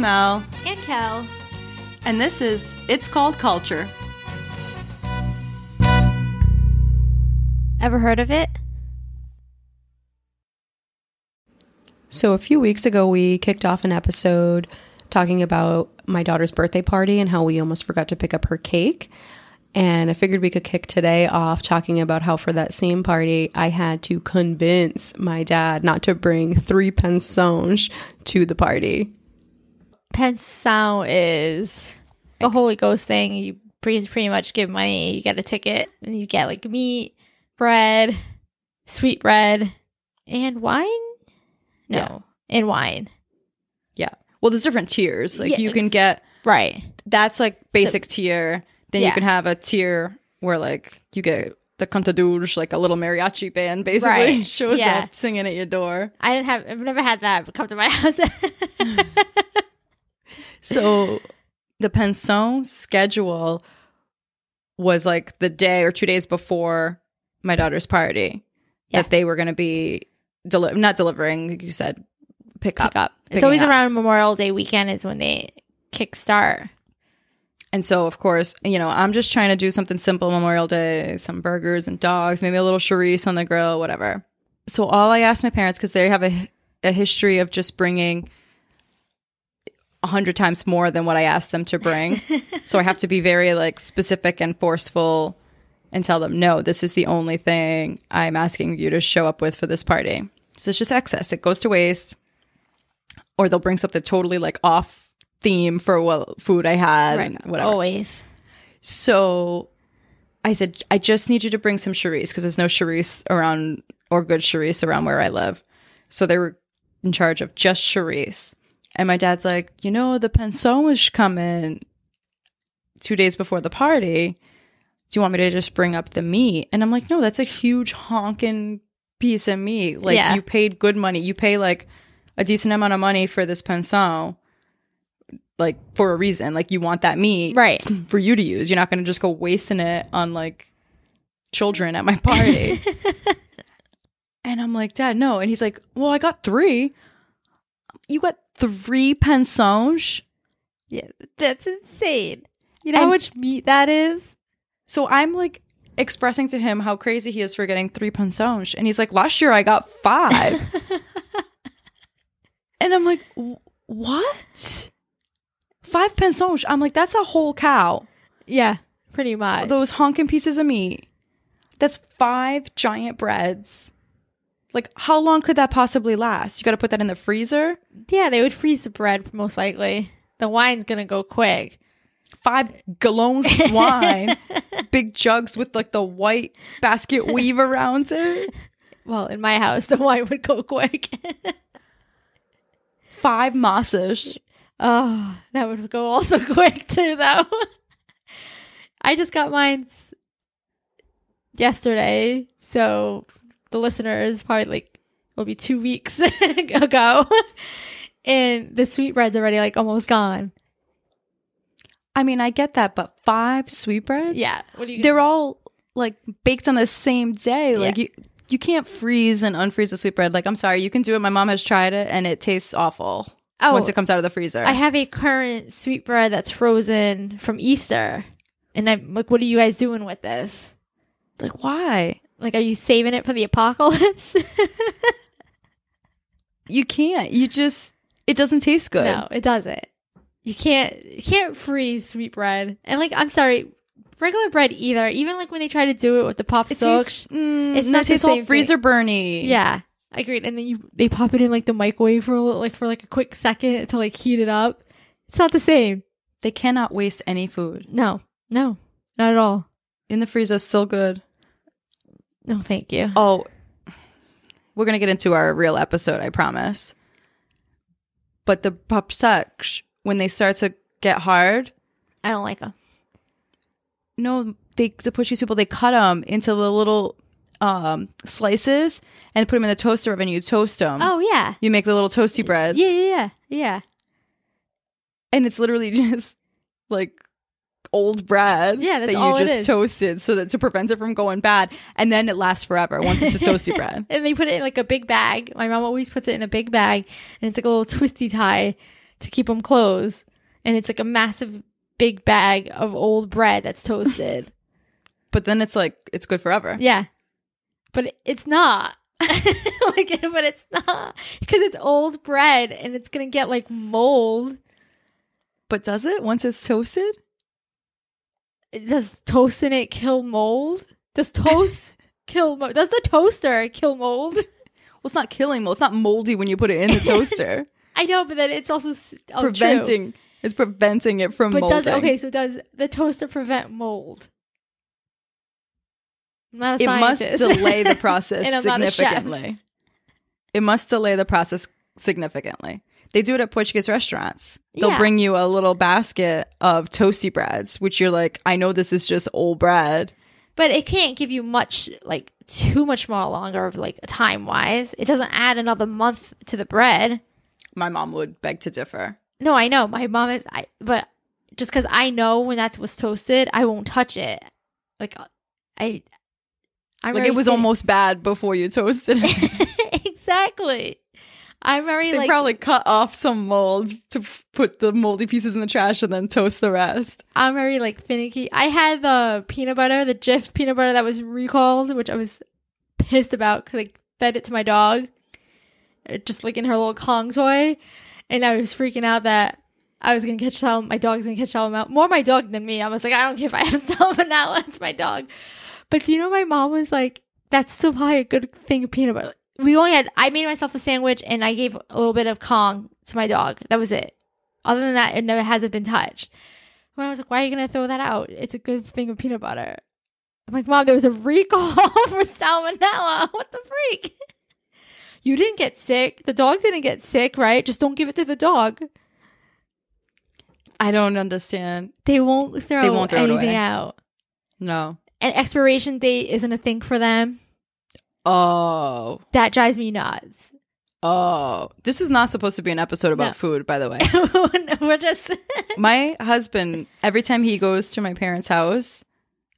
Mel, And Kel. and this is It's Called Culture. Ever heard of it? So, a few weeks ago, we kicked off an episode talking about my daughter's birthday party and how we almost forgot to pick up her cake. And I figured we could kick today off talking about how, for that same party, I had to convince my dad not to bring three pensonges to the party. Pensão is a Holy Ghost thing. You pretty, pretty much give money, you get a ticket, and you get like meat, bread, sweet bread, and wine? No. Yeah. And wine. Yeah. Well, there's different tiers. Like Yeah, you can get Right. that's like basic tier. Then you can have a tier where like you get the cantadouche, like a little mariachi band basically Right. shows Yeah. up singing at your door. I didn't have, I've never had that, but come to my house. So the pension schedule was like the day or two days before my daughter's party Yeah. that they were going to be deli- not delivering, like you said, pick, Pick up. up. It's always up. around Memorial Day weekend is when they kickstart. And so, of course, you know, I'm just trying to do something simple Memorial Day, some burgers and dogs, maybe a little chorizo on the grill, whatever. So, all I asked my parents, because they have a, a history of just bringing a hundred times more than what I asked them to bring. so, I have to be very like specific and forceful and tell them, no, this is the only thing I'm asking you to show up with for this party. So, it's just excess, it goes to waste. Or they'll bring something totally like off theme for what food I had, and whatever. Always. So I said, I just need you to bring some chorizo because there's no chorizo around or good chorizo around where I live. So they were in charge of just chorizo. And my dad's like, you know, the pension is coming two days before the party. Do you want me to just bring up the meat? And I'm like, no, that's a huge honking piece of meat. Like Yeah. you paid good money. You pay like a decent amount of money for this pension. Like for a reason, like you want that meat, Right. for you to use. You're not going to just go wasting it on like children at my party. and I'm like, Dad, no. And he's like, Well, I got three. You got three pensonges? Yeah, that's insane. You know how much meat that is? So I'm like expressing to him how crazy he is for getting three pensonges. And he's like, Last year I got five. and I'm like, What? Five pensonges? I'm like, That's a whole cow. Yeah, pretty much. those honking pieces of meat. That's five giant breads. Like, how long could that possibly last? You got to put that in the freezer. yeah, they would freeze the bread most likely. The wine's gonna go quick. Five gallons of wine, big jugs with like the white basket weave around it. Well, in my house, the wine would go quick. Five massage. oh, that would go also quick too, though. I just got mine yesterday, so the listeners probably like will be two weeks ago, and the sweetbread's are already like almost gone. I mean, I get that, but five sweetbreads? Yeah, what do you? They're all like baked on the same day. Like, Yeah. you. You can't freeze and unfreeze a sweetbread. Like, I'm sorry, you can do it. My mom has tried it and it tastes awful oh, once it comes out of the freezer. I have a current sweetbread that's frozen from Easter. And I'm like, what are you guys doing with this? like, why? Like, are you saving it for the apocalypse? You can't. You just it doesn't taste good. no, it doesn't. You can't you can't freeze sweet bread. And like, I'm sorry, regular bread either. Even like when they try to do it with the pop It tastes, mm, It's not it the tastes all same freezer burny. Yeah, I agreed. And then you they pop it in like the microwave for a little, like for like a quick second to like heat it up. It's not the same. They cannot waste any food. No, no, not at all. In the freezer still good. No, thank you. Oh, we're gonna get into our real episode, I promise. But the pop popsek, when they start to get hard, I don't like them. no, they the pushy people they cut them into the little um slices and put them in the toaster oven. You toast them. Oh yeah, You make the little toasty breads. yeah, yeah, yeah, yeah. and it's literally just like old bread Yeah, that's that you it just is. toasted so that to prevent it from going bad and then it lasts forever once it's a toasty bread And they put it in like a big bag. My mom always puts it in a big bag, and it's like a little twisty tie to keep them closed. And it's like a massive big bag of old bread that's toasted. But then it's like it's good forever. yeah. But it- it's not. like but it's not because it's old bread and it's going to get like mold. But does it once it's toasted? Does toasting it kill mold? Does toast kill mold? Does the toaster kill mold? Well, it's not killing mold. It's not moldy when you put it in the toaster. I know, but then it's also oh, true. preventing. It's preventing it from But molding. does okay? So does the toaster prevent mold? I'm not a it must delay the process And I'm not a chef. significantly. It must delay the process significantly. They do it at Portuguese restaurants. They'll Yeah. bring you a little basket of toasty breads, which you're like, I know this is just old bread. but it can't give you much, like too much more longer of like time wise. It doesn't add another month to the bread. My mom would beg to differ. No, I know my mom is. I but just because I know when that was toasted, I won't touch it. Like I, I'm like it was almost bad before you toasted it. exactly. I'm very they like probably cut off some mold to put the moldy pieces in the trash and then toast the rest. I'm very like finicky. I had the peanut butter, the Jif peanut butter that was recalled, which I was pissed about because I fed it to my dog, uh, just like in her little Kong toy, and I was freaking out that I was gonna catch salmonella. My dog's gonna catch salmonella. More my dog than me. I was like, I don't care if I have salmonella. It's my dog. But do you know my mom was like, that's still probably a good thing of peanut butter. We only had. I made myself a sandwich and I gave a little bit of Kong to my dog. That was it. Other than that, it never hasn't been touched. When I was like, why are you going to throw that out? It's a good thing of peanut butter. I'm like, mom, there was a recall for salmonella. What the freak? you didn't get sick. The dog didn't get sick, right? Just don't give it to the dog. I don't understand. They won't throw, They won't throw anything out. No. An expiration date isn't a thing for them. Oh. That drives me nuts. Oh. This is not supposed to be an episode about No. food, by the way. We're just my husband, every time he goes to my parents' house,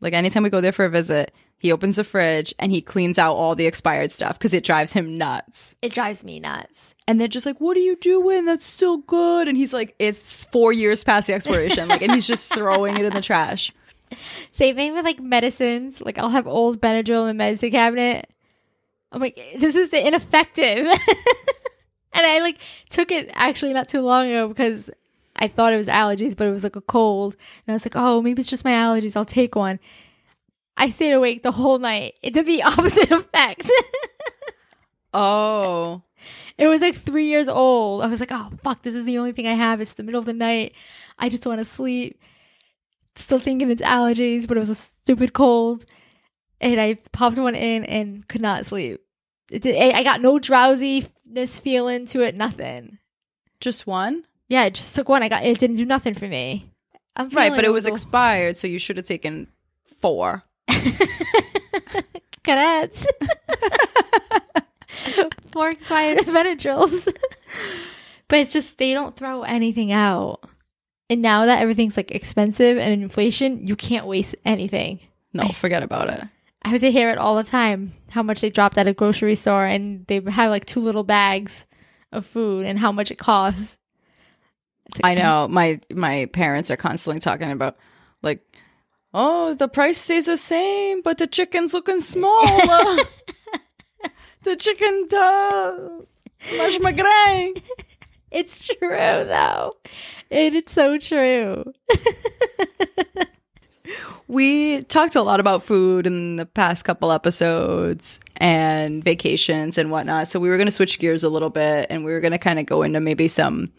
like anytime we go there for a visit, he opens the fridge and he cleans out all the expired stuff because it drives him nuts. it drives me nuts. And they're just like, "What are you doing? That's still good." And he's like, "It's four years past the expiration." like, and he's just throwing it in the trash. Same thing with like medicines. Like I'll have old Benadryl in the medicine cabinet. I'm like, this is ineffective. and I like took it actually not too long ago because I thought it was allergies, but it was like a cold. And I was like, oh, maybe it's just my allergies. I'll take one. I stayed awake the whole night. It did the opposite effect. Oh, it was like three years old. I was like, oh, fuck, this is the only thing I have. It's the middle of the night. I just want to sleep. Still thinking it's allergies, but it was a stupid cold. And I popped one in and could not sleep. It did, I I got no drowsiness feeling to it, nothing. just one, Yeah, it just took one. I got it didn't do nothing for me. I'm right? But it was expired, so you should have taken four. Congrats. Four expired Benadryls. but it's just they don't throw anything out. And now that everything's like expensive and inflation, you can't waste anything. No, forget about it. I have to hear it all the time how much they dropped at a grocery store and they have like two little bags of food and how much it costs. I know my my parents are constantly talking about like, oh, the price stays the same, but the chicken's looking smaller. the chicken much magre. It's true though. And it's so true. We talked a lot about food in the past couple episodes and vacations and whatnot. So we were going to switch gears a little bit and we were going to kind of go into maybe some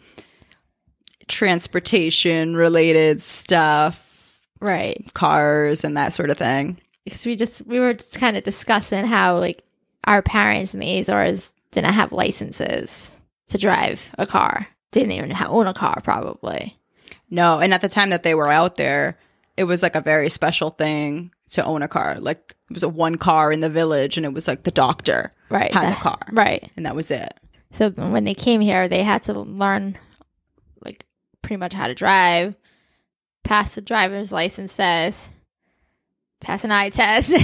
transportation related stuff, Right. cars and that sort of thing. because we just we were just kind of discussing how like our parents in the Azores didn't have licenses to drive a car. Didn't even own a car, probably. No, and at the time that they were out there, it was like a very special thing to own a car. Like it was a one car in the village and it was like the doctor Right. had that- a car. Right. And that was it. So when they came here, they had to learn like pretty much how to drive, pass the driver's license test, pass an eye test.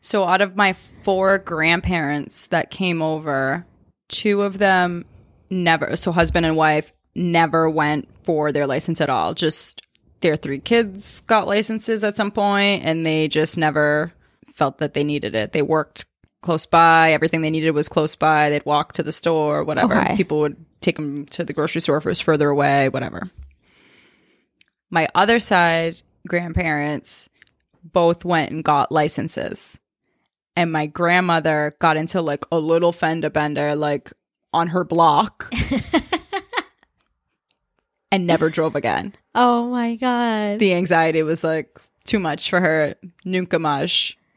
So out of my four grandparents that came over, two of them never, so husband and wife never went for their license at all. Just their three kids got licenses at some point and they just never felt that they needed it. They worked close by. Everything they needed was close by. They'd walk to the store, whatever. Okay. People would take them to the grocery store if it was further away, whatever. My other side grandparents both went and got licenses. And my grandmother got into like a little fender bender, like on her block, and never drove again. Oh my god. The anxiety was like too much for her. Nunca.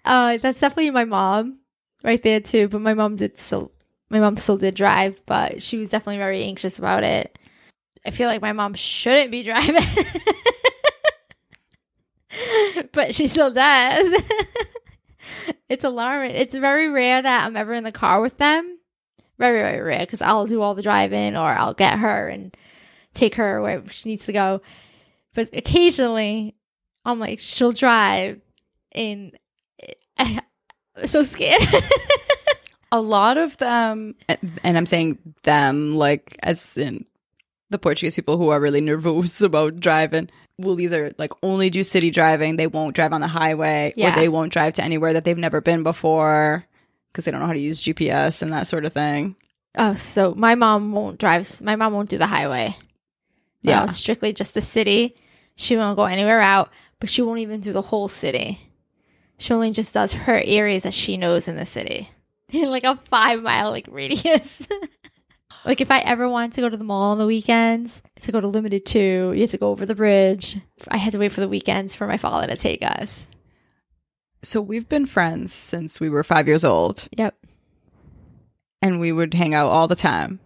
Uh, that's definitely my mom right there too. But my mom did still, my mom still did drive, but she was definitely very anxious about it. I feel like my mom shouldn't be driving, but she still does. it's alarming. It's very rare that I'm ever in the car with them. Very, very rare because I'll do all the driving or I'll get her and take her where she needs to go. But occasionally, I'm like, she'll drive and I'm eh, so scared. A lot of them, and I'm saying them like as in the Portuguese people who are really nervous about driving, will either like only do city driving, they won't drive on the highway, Yeah. or they won't drive to anywhere that they've never been before because they don't know how to use GPS and that sort of thing. oh, so my mom won't drive. My mom won't do the highway. Yeah. No, strictly just the city. She won't go anywhere out, but she won't even do the whole city. She only just does her areas that she knows in the city, in like a five mile like radius. like if I ever wanted to go to the mall on the weekends, to go to Limited Too, you had to go over the bridge. I had to wait for the weekends for my father to take us. So we've been friends since we were five years old, Yep. and we would hang out all the time.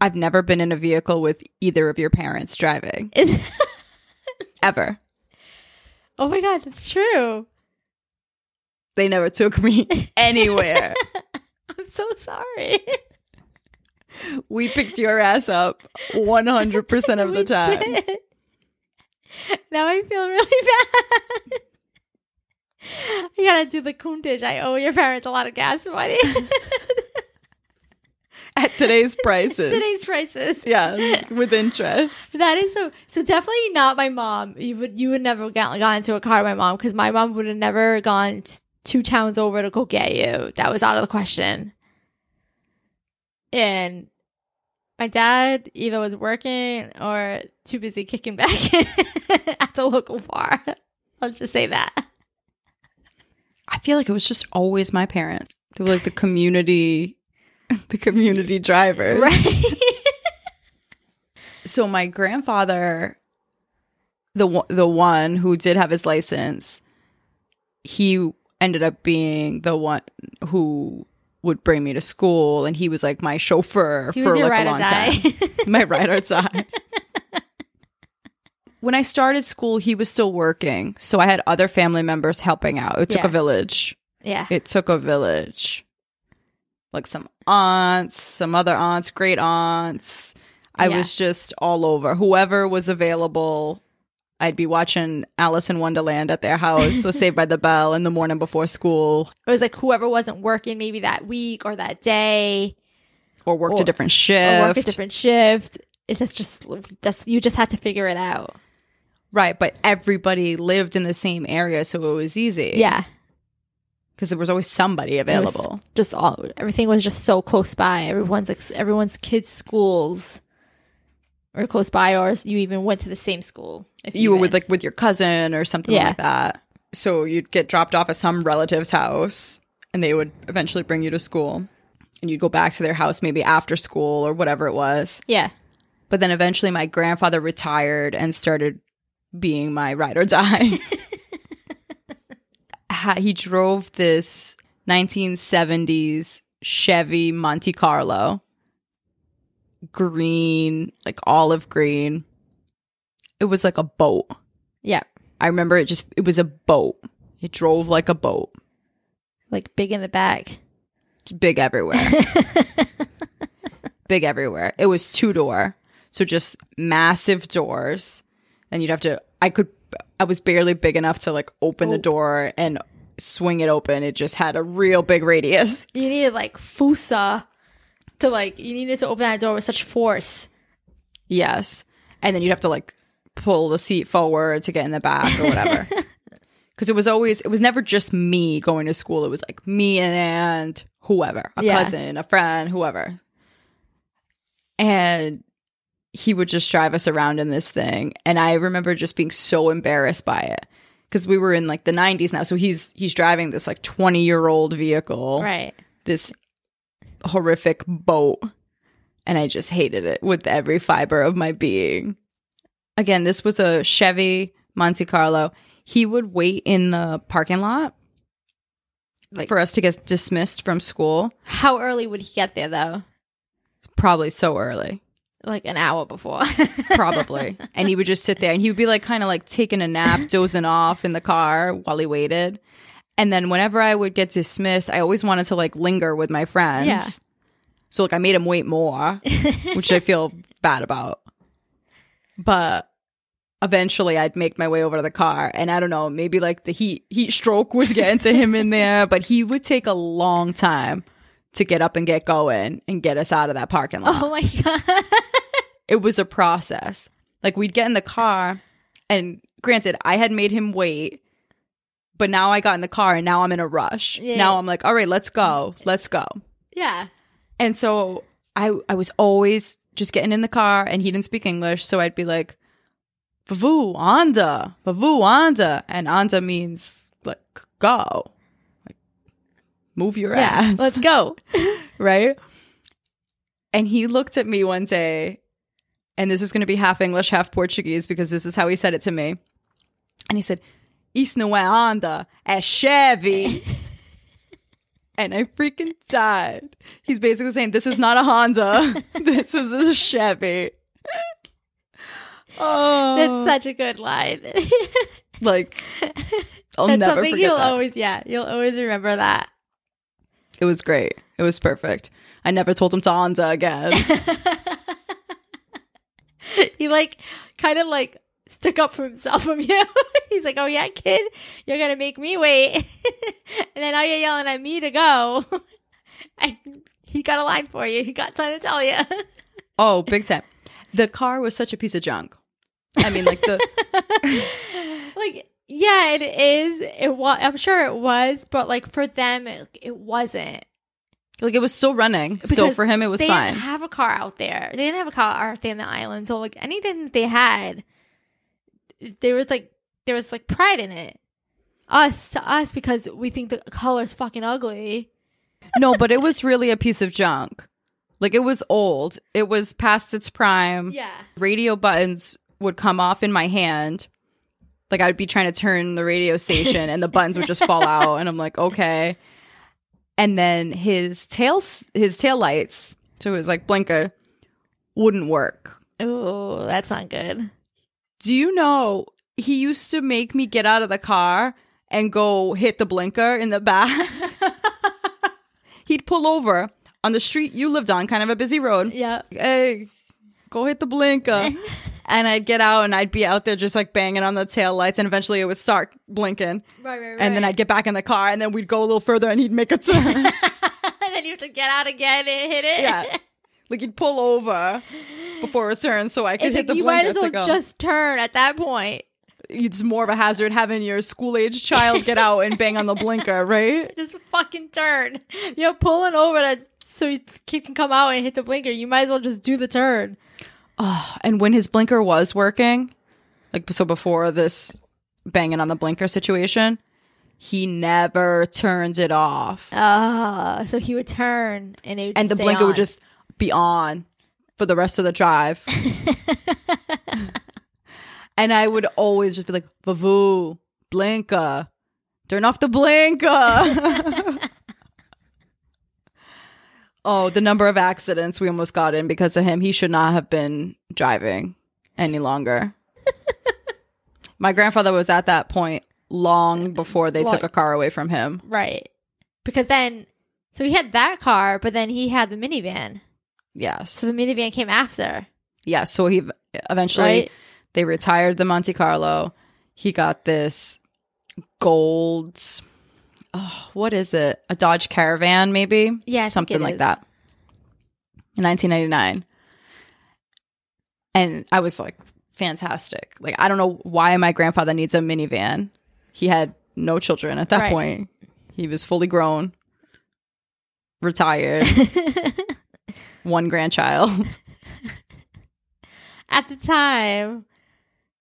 I've never been in a vehicle with either of your parents driving ever. oh my god, that's true. They never took me anywhere. I'm so sorry. we picked your ass up 100% of the time. did. Now I feel really bad. I gotta do the kuntage. I owe your parents a lot of gas money. At today's prices. Today's prices. yeah, with interest. That is so. So definitely not my mom. You would you would never got got into a car with my mom because my mom would have never gone t- two towns over to go get you. That was out of the question. And my dad either was working or too busy kicking back at the local bar. Let's just say that. I feel like it was just always my parents. They were like the community, the community driver. Right. So my grandfather, the one- the one who did have his license, he ended up being the one who would bring me to school, and he was like my chauffeur He for like a long time. my ride or die. when I started school, he was still working, so I had other family members helping out. It took Yeah. a village. yeah. It took a village. Like some aunts, some other aunts, great aunts. I Yeah. was just all over. Whoever was available, I'd be watching Alice in Wonderland at their house, so Saved by the Bell in the morning before school, It was like whoever wasn't working maybe that week or that day or worked Or- a different or shift. work a different shift. It- That's just that's you just had to figure it out. right, but everybody lived in the same area, so it was easy. Yeah. Because there was always somebody available. just all everything was just so close by. Everyone's like everyone's kids' schools were close by, or you even went to the same school. If you were with like with your cousin or something Yeah. like that. So you'd get dropped off at some relative's house and they would eventually bring you to school. And you'd go back to their house maybe after school or whatever it was. yeah. But then eventually my grandfather retired and started being my ride or die. Ha- he drove this 1970s Chevy Monte Carlo, green, like olive green. It was like a boat. Yeah. I remember it just, it was a boat. It drove like a boat, Like big in the back. big everywhere. big everywhere. It was two door. So just massive doors. And you'd have to, I could, I was barely big enough to like open the Oh. door and swing it open. It just had a real big radius. You needed like Fusa to like you needed to open that door with such force. Yes. And then you'd have to like pull the seat forward to get in the back or whatever. Because it was always, it was never just me going to school. It was like me and whoever, a Yeah. cousin, a friend, whoever. And he would just drive us around in this thing. And I remember just being so embarrassed by it. Because we were in like the 90s now. So he's he's driving this like 20 year old vehicle Right. this horrific boat and I just hated it with every fiber of my being. Again, this was a Chevy Monte Carlo. He would wait in the parking lot Like- for us to get dismissed from school, How early would he get there though? probably so early. Like an hour before. Probably. and he would just sit there and he would be like kind of like taking a nap, dozing off in the car while he waited. And then whenever I would get dismissed, I always wanted to like linger with my friends. Yeah. So like I made him wait more, which I feel bad about. But eventually I'd make my way over to the car and I don't know, maybe like the heat heat stroke was getting to him in there, but he would take a long time to get up and get going and get us out of that parking lot oh my god. it was a process. Like we'd get in the car, and granted, I had made him wait, but now I got in the car and now I'm in a rush. Yeah. Now I'm like, all right, let's go, let's go. yeah. And so I I was always just getting in the car, and he didn't speak English, so I'd be like, "Vavô anda, vavô anda," and anda means like go, move your Yeah. ass Let's go. right? And he looked at me one day, and this is going to be half English, half Portuguese because this is how he said it to me. And he said, Isso não é Honda, é Chevy. and I freaking died. He's basically saying, This is not a Honda, this is a Chevy. Oh, That's such a good line. like I'll That's never something forget you'll that. always yeah, you'll always remember that. It was great. It was perfect. I never told him to Honda again. he like kind of like stuck up for himself from you. He's like, "Oh yeah, kid, you're gonna make me wait," and then now you're yelling at me to go. I, he got a line for you. He got something to tell you. Oh, big time. The car was such a piece of junk. I mean, like the yeah, it is. It was. I'm sure it was, but like for them, it, it wasn't. like it was still running. so for him, it was they fine. didn't have a car out there. They didn't have a car out there in the island. So like anything that they had, there was like there was like pride in it. Us to us because we think the color's fucking ugly. no, but it was really a piece of junk. Like it was old. It was past its prime. Yeah. Radio buttons would come off in my hand. Like I'd be trying to turn the radio station and the buttons would just fall out and I'm like, "Okay." And then his tail his tail lights, so it was like blinker wouldn't work. Oh, that's not good. Do you know he used to make me get out of the car and go hit the blinker in the back? He'd pull over on the street you lived on, kind of a busy road. yeah. Hey, go hit the blinker. and I'd get out and I'd be out there just like banging on the tail lights and eventually it would start blinking. Right, right, right. And then I'd get back in the car and then we'd go a little further and he'd make a turn. and then you have to get out again and hit it. yeah. Like he'd pull over before it turns so I could It's hit like the you might as well just turn at that point. it's more of a hazard having your school age child get out and bang on the blinker, right? Just fucking turn. You're pulling over to so kid can come out and hit the blinker. You might as well just do the turn. Oh, and when his blinker was working, like so before this banging on the blinker situation, he never turns it off. Ah, so he would turn and it would and the blinker on. would just be on for the rest of the drive. and I would always just be like, Vavô, blinker, turn off the blinker. oh, the number of accidents we almost got in because of him. He should not have been driving any longer. My grandfather was at that point long before they took a car away from him. right because then so he had that car, but then he had the minivan. Yes. So the minivan came after, Yeah, so he eventually right? they retired the Monte Carlo. He got this gold oh, what is it? A Dodge Caravan maybe? Yeah, I think Something it like is. that. in 1999. And I was like, fantastic. Like, I don't know why my grandfather needs a minivan. He had no children at that Right. point. He was fully grown, retired, one grandchild. At the time,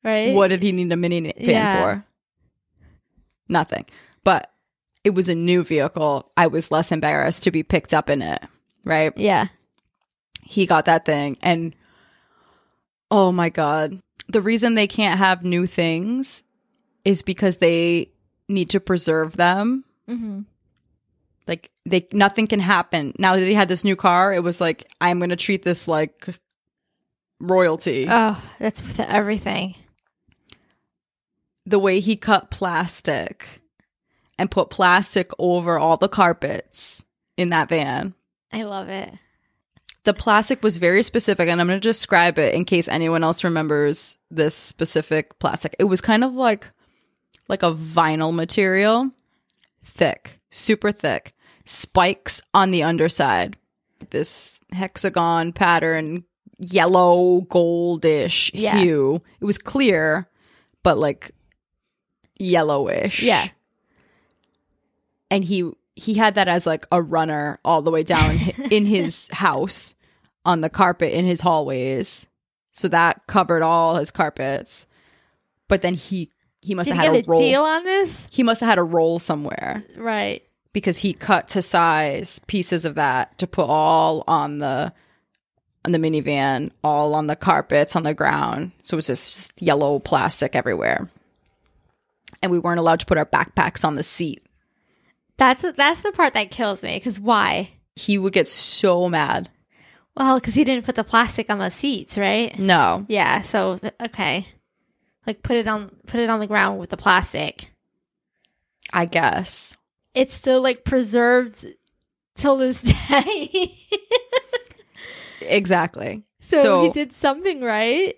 right? what did he need a minivan Yeah. for? Nothing. But it was a new vehicle. I was less embarrassed to be picked up in it, right? Yeah. he got that thing and oh my god the reason they can't have new things is because they need to preserve them hmm like they nothing can happen now that he had this new car it was like i'm gonna treat this like royalty Oh, that's with everything. the way he cut plastic and put plastic over all the carpets in that van. I love it. the plastic was very specific and i'm going to describe it in case anyone else remembers this specific plastic. It was kind of like like a vinyl material. Thick super thick. Spikes on the underside. This hexagon pattern yellow goldish Yeah. hue. It was clear but like yellowish. Yeah. And he he had that as like a runner all the way down in his house on the carpet in his hallways. So that covered all his carpets. But then he he must Did have had get a a roll. deal on this? he must have had a roll somewhere. Right. because he cut to size pieces of that to put all on the on the minivan all on the carpets on the ground. So it was just yellow plastic everywhere. And we weren't allowed to put our backpacks on the seat That's that's the part that kills me. Because why? he would get so mad Well, because he didn't put the plastic on the seats, right? no Yeah. So okay, like put it on put it on the ground with the plastic. I guess. It's still like preserved till this day. Exactly. so, So, he did something right.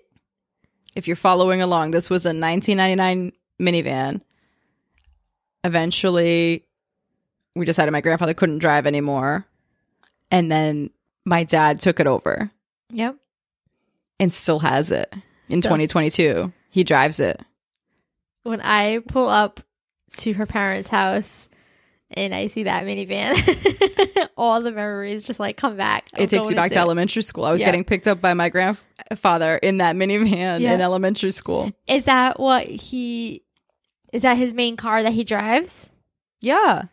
if you're following along, this was a 1999 minivan. Eventually, we decided my grandfather couldn't drive anymore. And then my dad took it over Yep. and still has it in Still. 2022. He drives it. When I pull up to her parents' house and I see that minivan, all the memories just like come back. It takes you back to into- elementary school. I was Yeah. getting picked up by my grandfather in that minivan Yeah. in elementary school. Is that what he? Is that his main car that he drives? Yeah.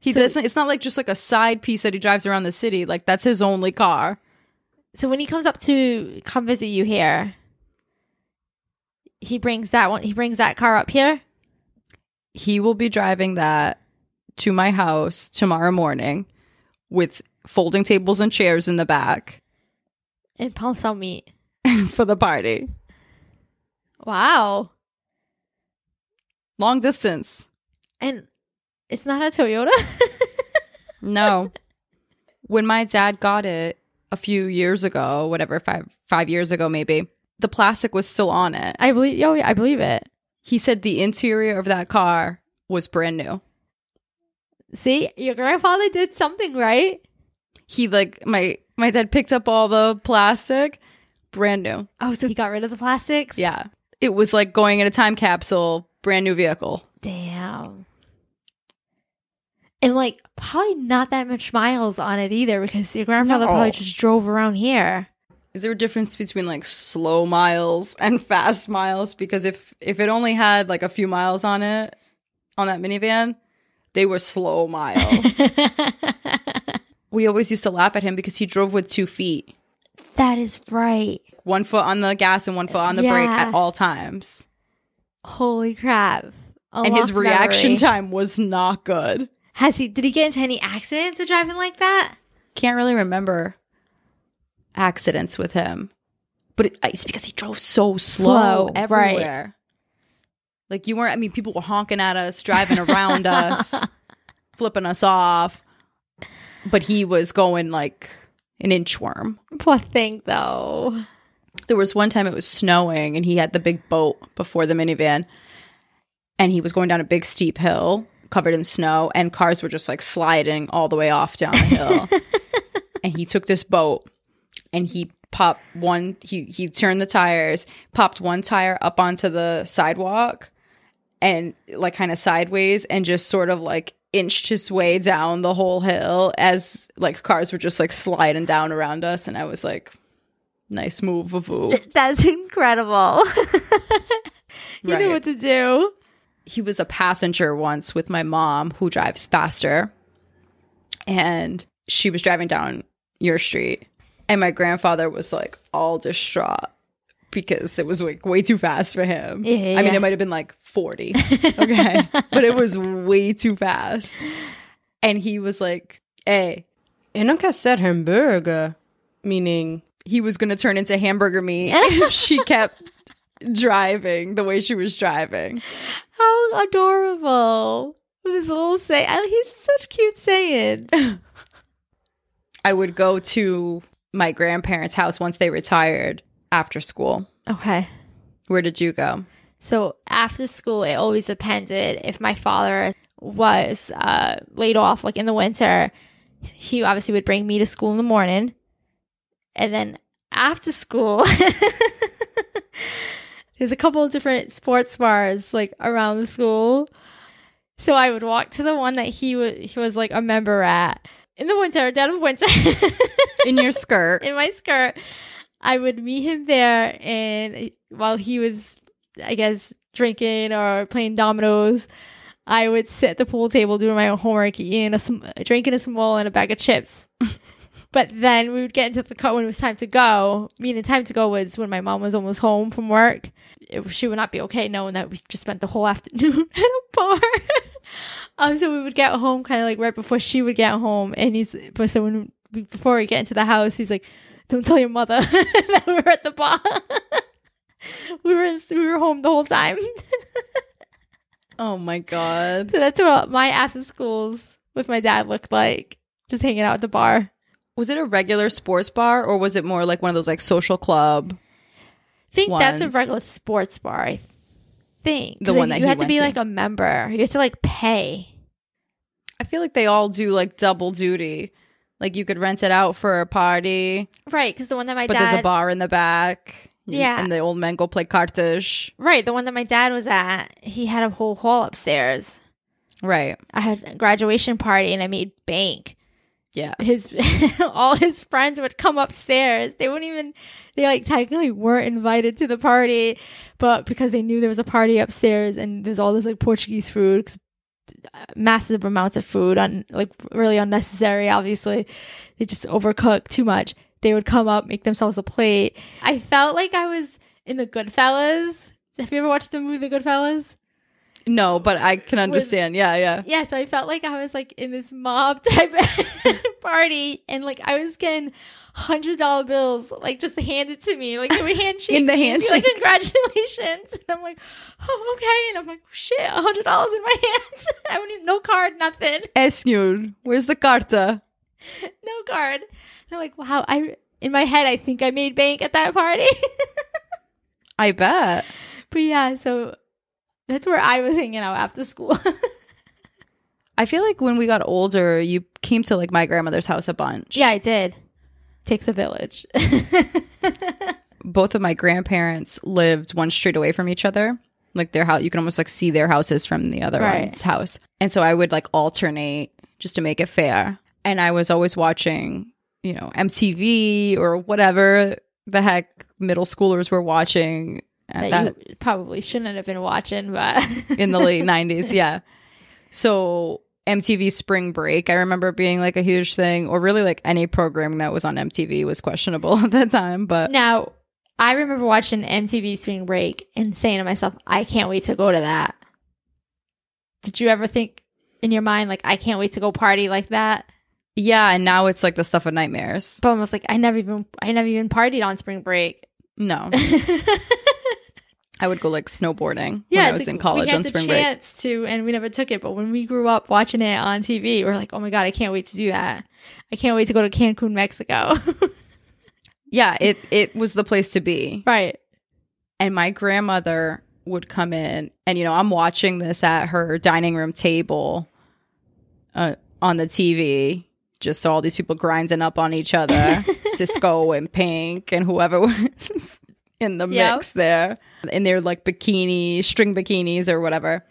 He So- doesn't it's not like just like a side piece that he drives around the city. Like that's his only car. So when he comes up to come visit you here, he brings that one. He brings that car up here. He will be driving that to my house tomorrow morning with folding tables and chairs in the back and pound some meat. for the party. Wow. Long distance. And it's not a Toyota. No. when my dad got it a few years ago, whatever, five five years ago maybe, the plastic was still on it. I believe. Oh, yeah, I believe it. He said the interior of that car was brand new. See, your grandfather did something right. He like my my dad picked up all the plastic, brand new. Oh, so he got rid of the plastics. Yeah. It was like going in a time capsule, brand new vehicle. Damn. And like probably not that much miles on it either because your grandfather No. probably just drove around here. Is there a difference between like slow miles and fast miles? Because if if it only had like a few miles on it on that minivan, they were slow miles. we always used to laugh at him because he drove with two feet. that is right. One foot on the gas and one foot on the brake at all times. Holy crap. A and his reaction memory. time was not good. Has he did he get into any accidents of driving like that? Can't really remember accidents with him. But it, it's because he drove so slow, Slow, right. everywhere. Like you weren't I mean people were honking at us, driving around us, flipping us off. But he was going like an inchworm. Poor thing though. There was one time it was snowing and he had the big boat before the minivan and he was going down a big steep hill covered in snow and cars were just like sliding all the way off down the hill. and he took this boat and he popped one he he turned the tires, popped one tire up onto the sidewalk and like kind of sideways and just sort of like inched his way down the whole hill as like cars were just like sliding down around us and I was like nice move Vavô. That's incredible. you Right. know what to do. He was a passenger once with my mom who drives faster. And she was driving down your street. And my grandfather was like all distraught because it was like way too fast for him. Yeah, i mean it might have been like 40 okay. But it was way too fast. And he was like hey Eu não quero ser hamburger. Meaning, he was going to turn into hamburger meat. If she kept driving the way she was driving How adorable. With his little say. He's such cute saying. I would go to my grandparents' house once they retired after school. Okay. Where did you go? So after school, it always depended if my father was uh, laid off, like in the winter. He obviously would bring me to school in the morning, and then after school, there's a couple of different sports bars like around the school. So I would walk to the one that he was he was like a member at in the winter, dead of winter. In your skirt. in my skirt. I would meet him there, and while he was, I guess, drinking or playing dominoes, I would sit at the pool table doing my own homework, eating a sm- drinking a small and a bag of chips. but then we would get into the car when it was time to go. Meaning, time to go was when my mom was almost home from work. It, she would not be okay knowing that we just spent the whole afternoon at a bar. um, so we would get home kind of like right before she would get home, and he's but so when we, before we get into the house, he's like, "Don't tell your mother that we were at the bar. we were we were home the whole time." Oh my god. so that's what my after schools with my dad looked like, just hanging out at the bar. Was it a regular sports bar or was it more like one of those like social club? I think that's a regular sports bar. I think the one that you had to be to. like a member. You had to like pay. I feel like they all do like double duty. Like you could rent it out for a party, Right, because the one that my dad but dad there's a bar in the back. Yeah. And the old men go play cartish. Right, the one that my dad was at, he had a whole hall upstairs. Right. I had a graduation party and I made bank. Yeah. His all his friends would come upstairs. They wouldn't even they like technically weren't invited to the party, but because they knew there was a party upstairs and there's all this like Portuguese food, uh, massive amounts of food, on like really unnecessary. Obviously, they just overcook too much. They would come up, make themselves a plate. I felt like I was in the Goodfellas. Have you ever watched the movie The Goodfellas? No, but I can understand. yeah, yeah. Yeah, so I felt like I was like in this mob type party, and like I was getting hundred dollar bills like just handed to me, like they would handshake In the be like handshake. congratulations, and I'm like, oh okay, and I'm like shit, a hundred dollars in my hands. I don't need no card, nothing, Eh, where's the carta? no card. And I'm like, wow, I in my head I think I made bank at that party, I bet. but yeah, so that's where I was hanging out after school. I feel like when we got older, you came to like my grandmother's house a bunch. yeah, I did. Takes a village. Both of my grandparents lived one street away from each other. Like their house, you can almost like see their houses from the other Right. one's house. And so I would like alternate just to make it fair. And I was always watching, you know, MTV or whatever the heck middle schoolers were watching at that, that you probably shouldn't have been watching, but in the late 90s yeah so mtv spring break i remember being like a huge thing or really like any programming that was on mtv was questionable at that time but now I remember watching MTV Spring Break and saying to myself, I can't wait to go to that. Did you ever think in your mind like I can't wait to go party like that? yeah and now it's like the stuff of nightmares But I was like, I never even I never even partied on spring break. no i would go like snowboarding yeah, when i was like in college we had on the spring break chance to, and we never took it. But when we grew up watching it on TV, we are like, oh my god, I can't wait to do that. I can't wait to go to Cancun, Mexico. yeah it it was the place to be right. and my grandmother would come in and you know i'm watching this at her dining room table uh, on the tv just all these people grinding up on each other, Sisqó and Pink and whoever was in the Yep. mix there, in their like bikini, string bikinis or whatever.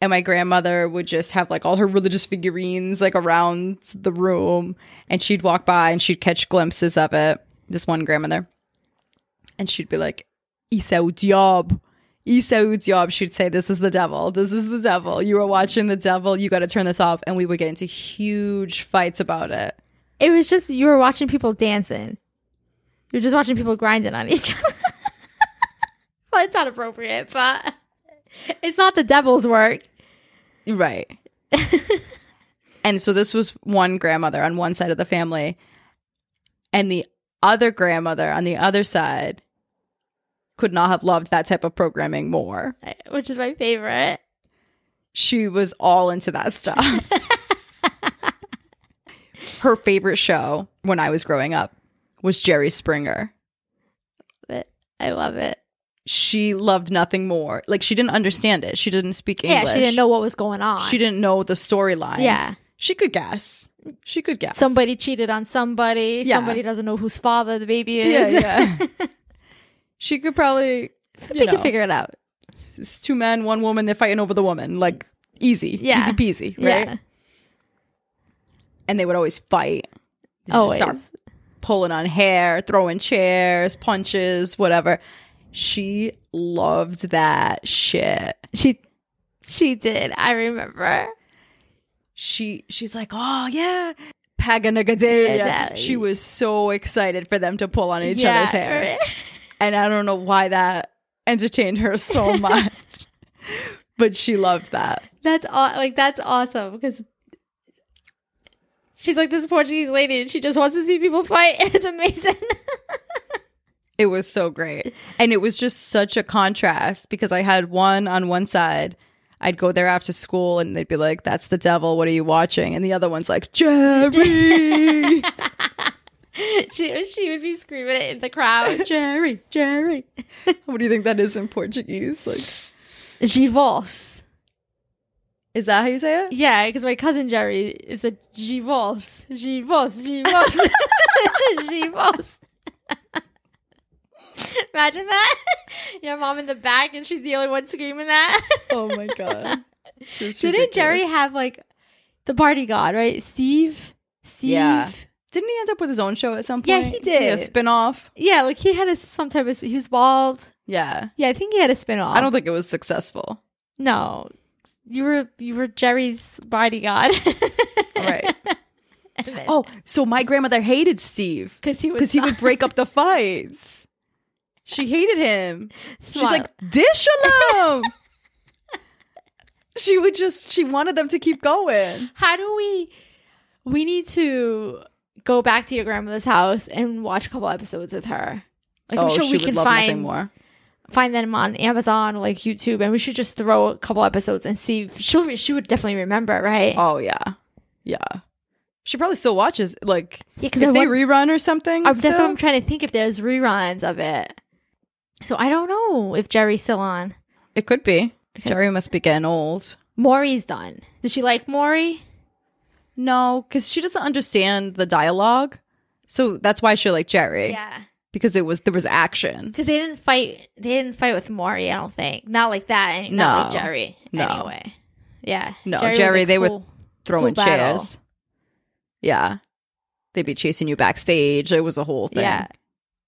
And my grandmother would just have like all her religious figurines like around the room, and she'd walk by and she'd catch glimpses of it. This one grandmother, and she'd be like, "Isa Diab." Isa Diab, she'd say, This is the devil. This is the devil. You are watching the devil. You got to turn this off. And we would get into huge fights about it. It was just you were watching people dancing. You're just watching people grinding on each other. well, it's not appropriate, but it's not the devil's work. Right. and so this was one grandmother on one side of the family. And the other grandmother on the other side could not have loved that type of programming more. Which is my favorite. She was all into that stuff. Her favorite show when I was growing up was Jerry Springer. I love it. She loved nothing more. Like she didn't understand it. She didn't speak English. Yeah, she didn't know what was going on. She didn't know the storyline. Yeah. She could guess. She could guess. Somebody cheated on somebody. Yeah. Somebody doesn't know whose father the baby is. yeah. Yeah. she could probably you they know, can figure it out. it's two men, one woman, they're fighting over the woman. Like easy. Yeah. Easy peasy, right? Yeah. And they would always fight. They'd just Always. start pulling on hair, throwing chairs, punches, whatever. She loved that shit. She she did. I remember. she she's like, oh yeah, Paganagadelia. Yeah, She was so excited for them to pull on each Yeah, other's hair, right. and I don't know why that entertained her so much, but she loved that. That's aw- like that's awesome because she's like this Portuguese lady and she just wants to see people fight. It's amazing. It was so great, and it was just such a contrast because I had one on one side. I'd go there after school and they'd be like, "That's the devil. What are you watching?" And the other one's like, "Jerry." she she would be screaming it in the crowd. Jerry, Jerry. what do you think that is in Portuguese? Like, Givos. is that how you say it? Yeah, because my cousin Jerry is a Givos. Givos. Givos. Givos. Imagine that. Your mom in the back and she's the only one screaming that. Oh my god. Didn't Jerry have like the party god, right? Steve? Steve? Yeah. Didn't he end up with his own show at some point? Yeah, he did. a spin-off. Yeah, like he had a some type of he was bald. Yeah. Yeah, I think he had a spin off. I don't think it was successful. No. You were you were Jerry's bodyguard. Right. Oh, so my grandmother hated Steve because he was because he would break up the fights. She hated him. She's like, dish alone. she would just she wanted them to keep going. How do we? We need to go back to your grandmother's house and watch a couple episodes with her. Like I'm oh, sure she we can love find more. find them on Amazon or like YouTube, and we should just throw a couple episodes and see. She'll she would definitely remember, right? Oh yeah. Yeah. She probably still watches like yeah, if they rerun or something. that's what? I'm trying to think. If there's reruns of it, so I don't know if Jerry's still on. It could be. Jerry must be getting old. Maury's done. Did she like Maury? No, because she doesn't understand the dialogue. So that's why she liked Jerry. Yeah. Because it was there was action. Because they didn't fight. They didn't fight with Maury. I don't think. Not like that. And not like No. Jerry. No. Anyway. Yeah. No, was, Jerry, they would full- Throwing battle. chairs. Yeah. They'd be chasing you backstage. It was a whole thing. Yeah.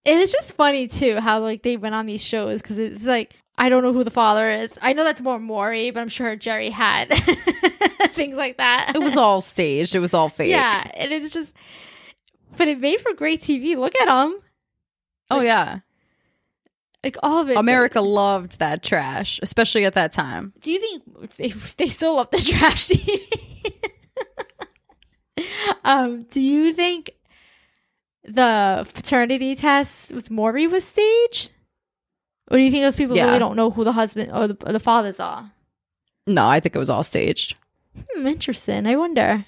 And it's just funny too how like they went on these shows because it's like I don't know who the father is. I know that's more Maury, but I'm sure Jerry had things like that. It was all staged. It was all fake. yeah, and it's just, but it made for great TV. Look at them, Oh yeah. like all of it. America loved that trash, especially at that time. Do you think they, they still love the trash TV? um, do you think the paternity test with Maury was staged? Or do you think those people Yeah. really don't know who the husband or the, or the fathers are? No, I think it was all staged. Hmm, interesting. I wonder.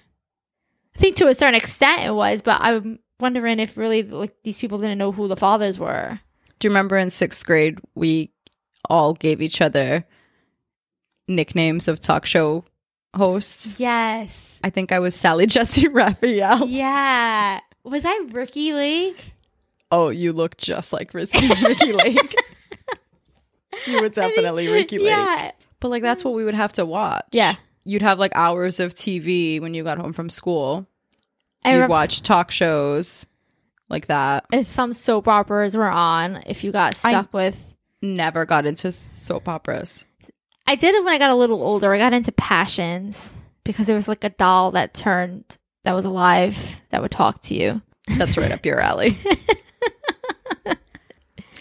I think to a certain extent it was, but I'm wondering if really like these people didn't know who the fathers were. Do you remember in sixth grade we all gave each other nicknames of talk show hosts. Yes. I think I was Sally Jessy Raphael. Yeah. Was I Ricki Lake? Oh, you look just like Ricki, Ricki Lake. you were definitely Ricki Lake. Yeah. But like that's what we would have to watch. Yeah. You'd have like hours of TV when you got home from school. I You'd remember watch talk shows like that. and some soap operas were on if you got I- stuck with. Never got into soap operas. I did it when I got a little older. I got into Passions because there was like a doll that turned that was alive that would talk to you. That's right up your alley.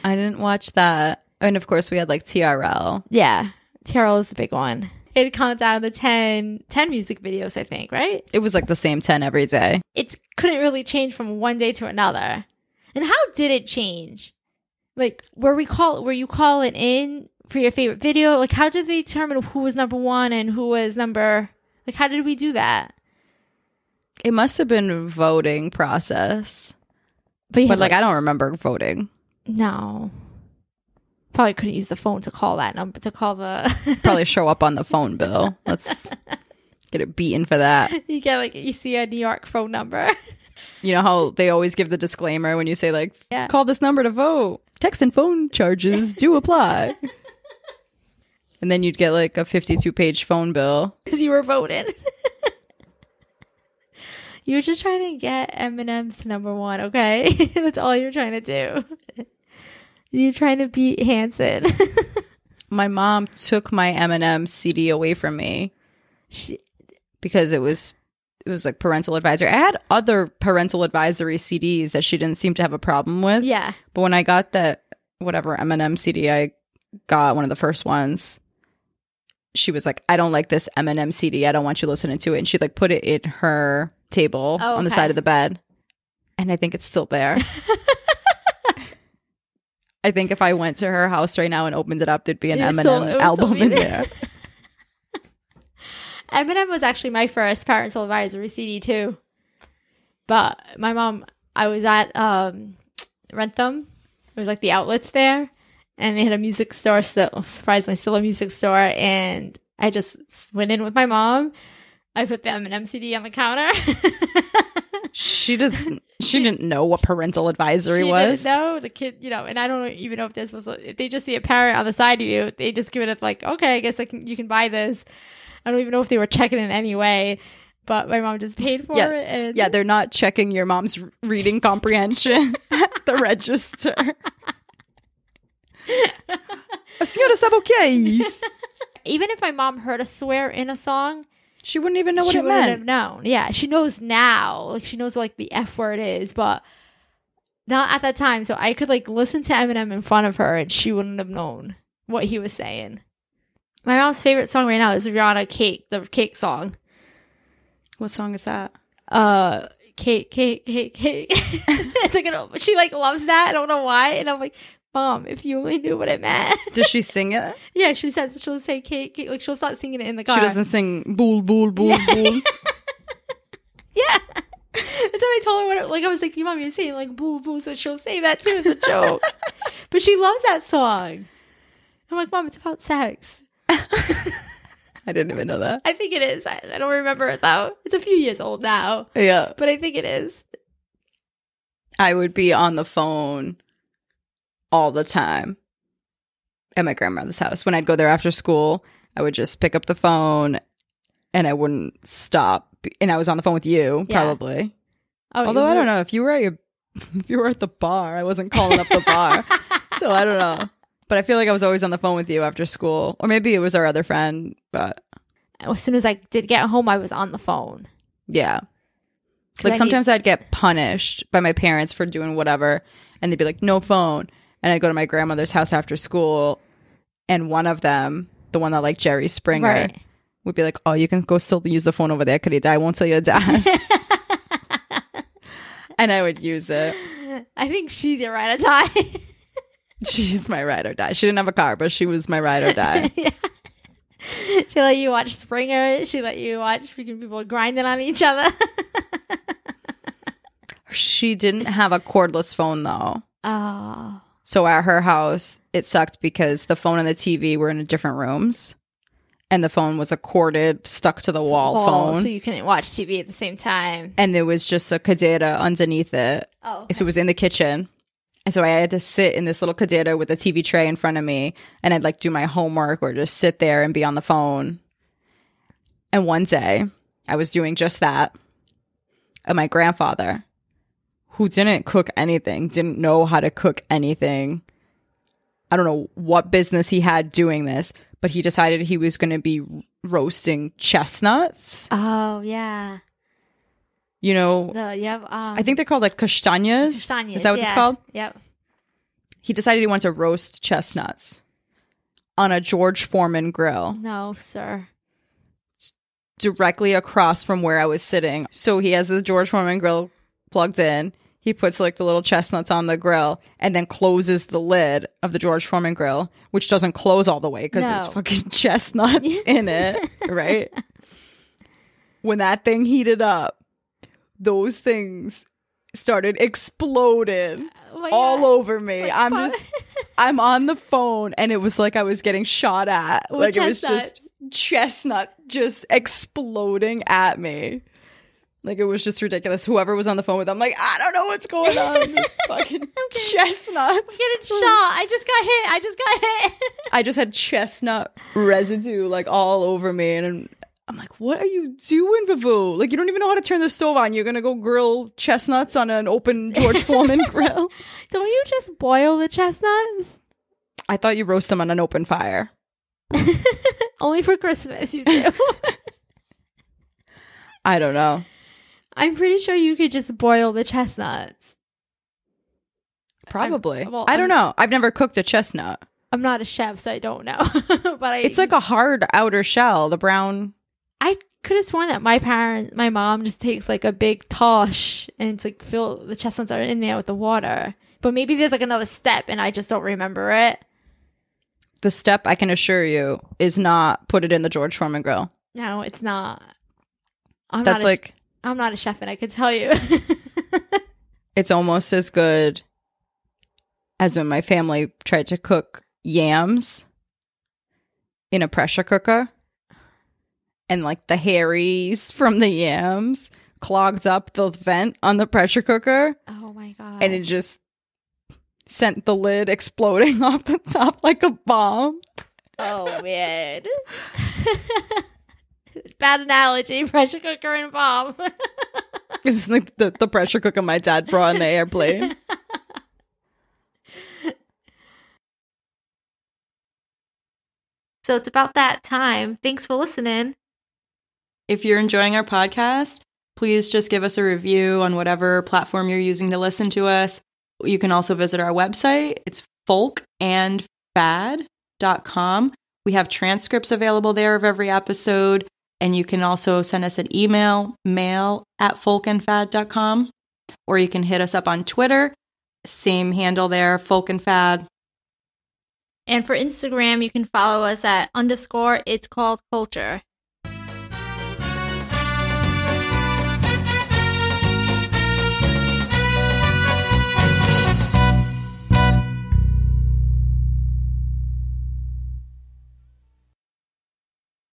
I didn't watch that. And of course we had like TRL. Yeah. TRL is the big one. It'd count down the 10, 10 music videos, I think, right? It was like the same 10 every day. It couldn't really change from one day to another. And how did it change? Like, were we call, were you calling in for your favorite video? Like, how did they determine who was number one and who was number, like, how did we do that? It must have been voting process. But, But had, like I don't remember voting. no. Probably couldn't use the phone to call that number, to call the, Probably show up on the phone bill. Let's get it beaten for that. you get like, you see a New York phone number. You know how they always give the disclaimer when you say like Yeah. call this number to vote. Text and phone charges do apply. and then you'd get like a 52 page phone bill. because you were voted. You were just trying to get Eminem's to number one, okay? That's all you're trying to do. You're trying to beat Hanson. My mom took my Eminem CD away from me She- because it was it was like parental advisory. I had other parental advisory CDs that she didn't seem to have a problem with. yeah. But when I got that whatever Eminem CD I got, one of the first ones, she was like, I don't like this Eminem CD. I don't want you listening to it. And she like put it in her table Oh, on the okay. side of the bed. And I think it's still there. I think if I went to her house right now and opened it up, there'd be an It was still- Eminem would album be in there. Eminem was actually my first parental advisory CD too. But my mom, I was at um, Wrentham. It was like the outlets there, and they had a music store. Still, surprisingly, still a music store. And I just went in with my mom. I put the Eminem CD on the counter. She doesn't. She didn't know what parental advisory She was. didn't know the kid, you know, and I don't even know if this was if they just see a parent on the side of you, they just give it up like, okay, I guess I can, you can buy this. I don't even know if they were checking in any way, but my mom just paid for Yeah. it. And Yeah, they're not checking your mom's reading comprehension at the register. A senhora sabe o que é isso? even if my mom heard a swear in a song, She wouldn't even know what it meant. she it wouldn't meant. have known. Yeah, she knows now. Like she knows what, like the F word is, but not at that time. So I could like listen to Eminem in front of her, and she wouldn't have known what he was saying. My mom's favorite song right now is Rihanna "Cake," the Cake song. What song is that? Uh, cake, cake, cake, cake. it's like an, she like loves that. I don't know why, and I'm like, Mom, if you only knew what it meant. Does she sing it? yeah, she says she'll say cake, cake, like she'll start singing it in the car. She doesn't sing bool bool bool bool. Yeah. That's what I told her. When it, like I was like, "Your mom, you're saying like boo boo," so she'll say that too as a joke. but she loves that song. I'm like, "Mom, it's about sex." I didn't even know that. I think it is. I, I don't remember it though. It's a few years old now, Yeah. but I think it is. I would be on the phone all the time at my grandmother's house. When I'd go there after school, I would just pick up the phone and I wouldn't stop. And I was on the phone with you, Yeah. probably. Oh, Although I don't know if you were at your, if you were at the bar, I wasn't calling up the bar, so I don't know. But I feel like I was always on the phone with you after school, or maybe it was our other friend. But As soon as I did get home, I was on the phone. Yeah, like I sometimes I'd get punished by my parents for doing whatever, and they'd be like, "No phone," and I'd go to my grandmother's house after school, and one of them, the one that like Jerry Springer, Right. would be like, "Oh, you can go still use the phone over there, Karita. I won't tell your dad." and I would use it. I think she's your ride or die. She's my ride or die. She didn't have a car, but she was my ride or die. yeah. She let you watch Springer. She let you watch freaking people grinding on each other. she didn't have a cordless phone though. oh. So at her house, it sucked because the phone and the TV were in different rooms. and the phone was a corded, stuck to the wall, Wall, phone. so you couldn't watch TV at the same time. and there was just a cadera underneath it. Oh, So it was in the kitchen. And so I had to sit in this little cadera with a TV tray in front of me and I'd like do my homework or just sit there and be on the phone. And one day I was doing just that. And my grandfather, who didn't cook anything, didn't know how to cook anything. I don't know what business he had doing this, but he decided he was going to be roasting chestnuts. oh yeah. You know, The you have um, I think they're called like castañas. castañas, Is that what it's called? Yep. he decided he wanted to roast chestnuts on a George Foreman grill No, sir. directly across from where I was sitting. So he has the George Foreman grill plugged in. He puts like the little chestnuts on the grill and then closes the lid of the George Foreman grill, which doesn't close all the way because there's fucking chestnuts in it, right? When that thing heated up, those things started exploding Oh all God. over me. Like I'm just I'm on the phone and it was like I was getting shot at. With like it was just chestnut just exploding at me. Like it was just ridiculous. Whoever was on the phone with, I'm like, I don't know what's going on. This fucking chestnut. Getting shot. I just got hit. I just got hit. I just had chestnut residue like all over me, and I'm like, "What are you doing, Vavô? Like you don't even know how to turn the stove on. You're gonna go grill chestnuts on an open George Foreman grill." Don't you just boil the chestnuts? I thought you roast them on an open fire. Only for Christmas, you do. I don't know. I'm pretty sure you could just boil the chestnuts. Probably. I'm- well, I don't I'm- know. I've never cooked a chestnut. I'm not a chef, so I don't know. but I, It's like a hard outer shell, the brown. I could have sworn that my parents, my mom, just takes like a big tosh and it's like fill the chestnuts are in there with the water. But maybe there's like another step, and I just don't remember it. The step, I can assure you, is not put it in the George Foreman grill. No, it's not. I'm That's not a, like, I'm not a chef, and I can tell you. it's almost as good as when my family tried to cook yams in a pressure cooker. And like the hairies from the yams clogged up the vent on the pressure cooker. oh my god! and it just sent the lid exploding off the top like a bomb. oh man, bad analogy. Pressure cooker and bomb. It's just like the, the pressure cooker my dad brought on the airplane. so it's about that time. Thanks for listening. If you're enjoying our podcast, please just give us a review on whatever platform you're using to listen to us. You can also visit our website. It's folkandfad.com. We have transcripts available there of every episode. And you can also send us an email, mail at folkandfad.com. Or you can hit us up on Twitter. Same handle there, folkandfad. And for Instagram, you can follow us at underscore it's called culture.